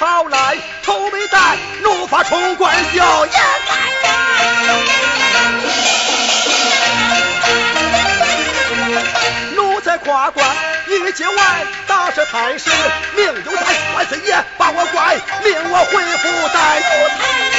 朝来，头没戴，怒发冲冠笑爷干！奴才夸官一节外，大事太师命由咱，万岁爷把我拐，命我回府待奴才。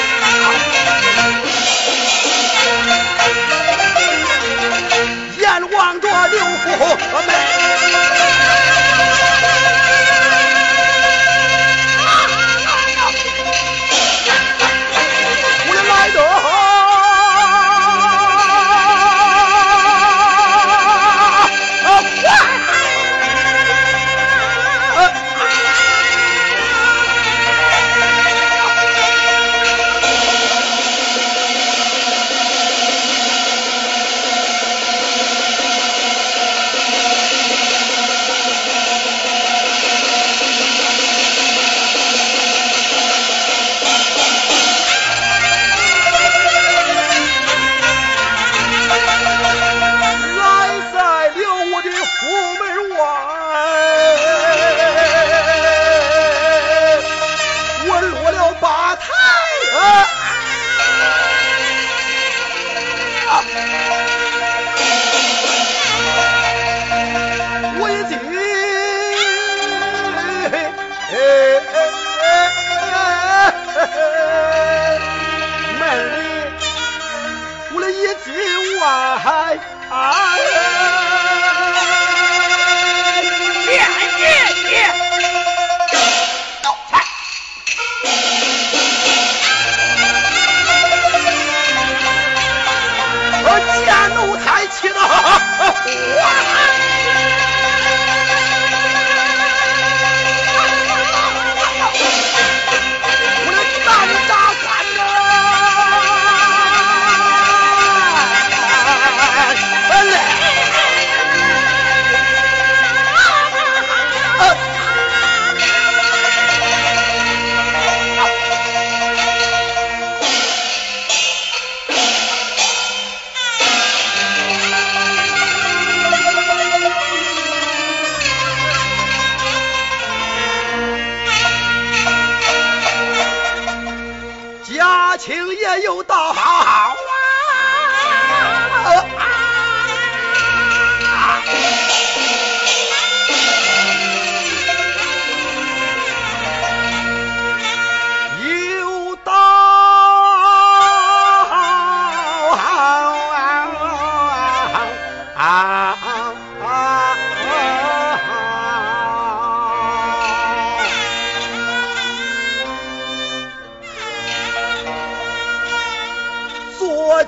Yeah!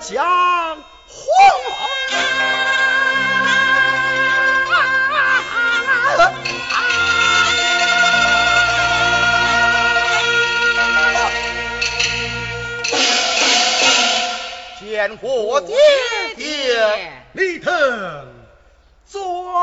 响红啊见过爹爹李腾宗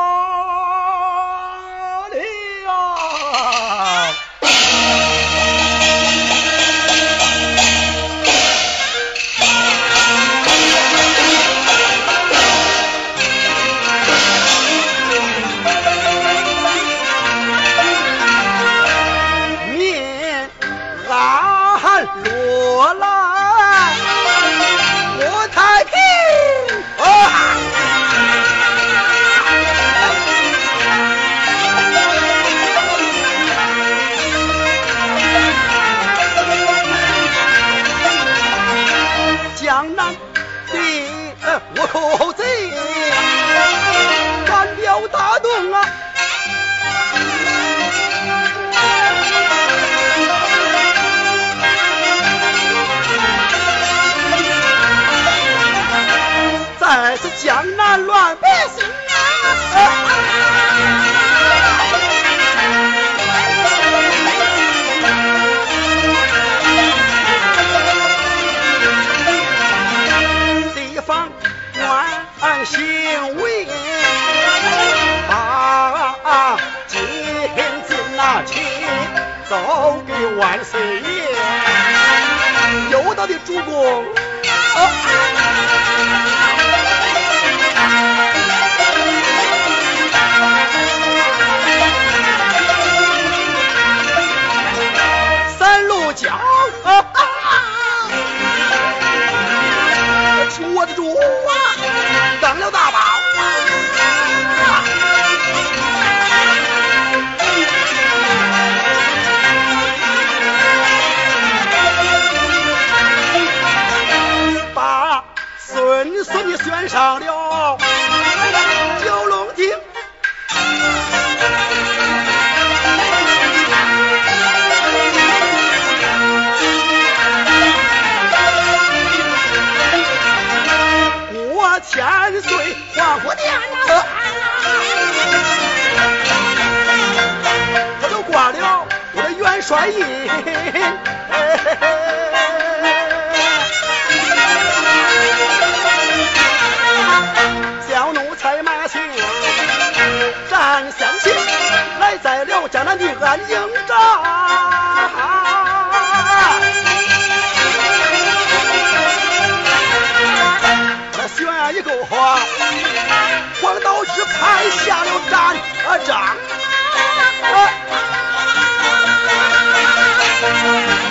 在这江南乱百姓啊！地方官安行，把金子拿去走给万岁爷。有道的主公。啊三鹿角。你说你选上了九龙亭。我千岁皇福殿啊，他都挂了我的元帅印。江南的安营寨，我选一个话，黄道之派下了战仗，徐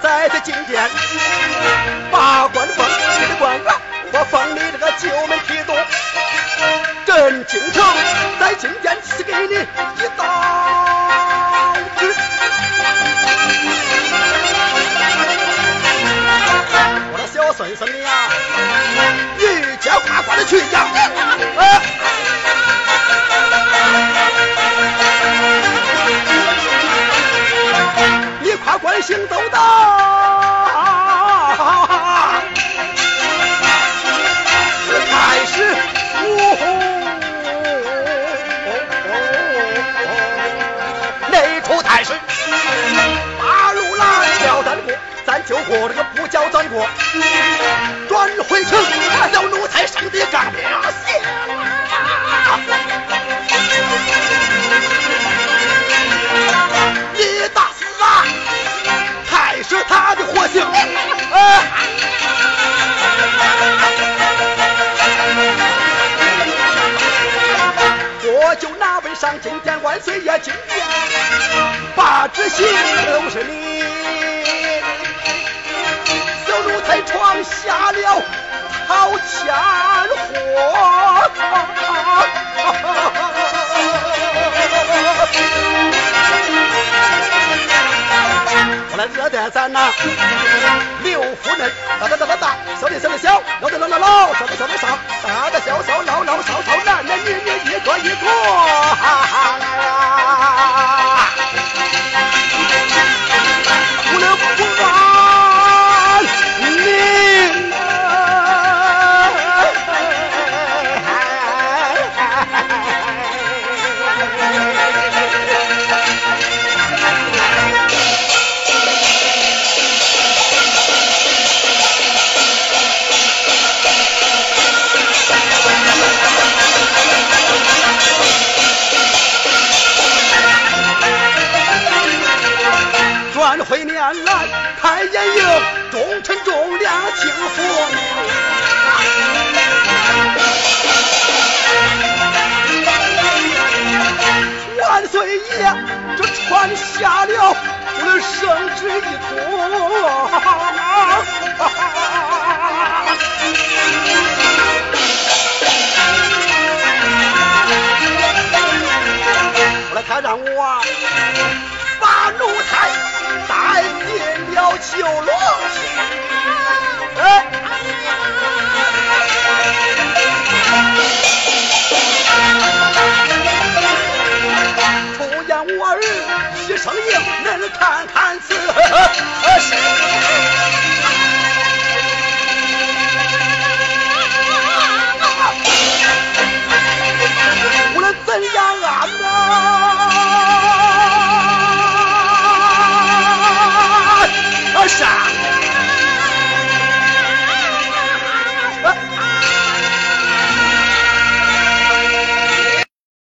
在这金殿把官封，气的官员我封你这个九门提督，朕京城在金殿赐给你一道旨，我的小孙孙的呀，你接夸夸的去呀！行走到，这个不叫咱过，转回城叫奴才上的扎亮。你打死啊，还是他的活性？我就拿杯上金殿，万岁爷金殿把旨行，都是你。小奴才闯下了掏钱祸。来惹得咱那六夫人，哒哒哒哒哒，飞年来，开眼又，忠臣忠良清福。万岁爷，这传下了我的圣旨一通。我来开展舞。儿一声应，能看看此事。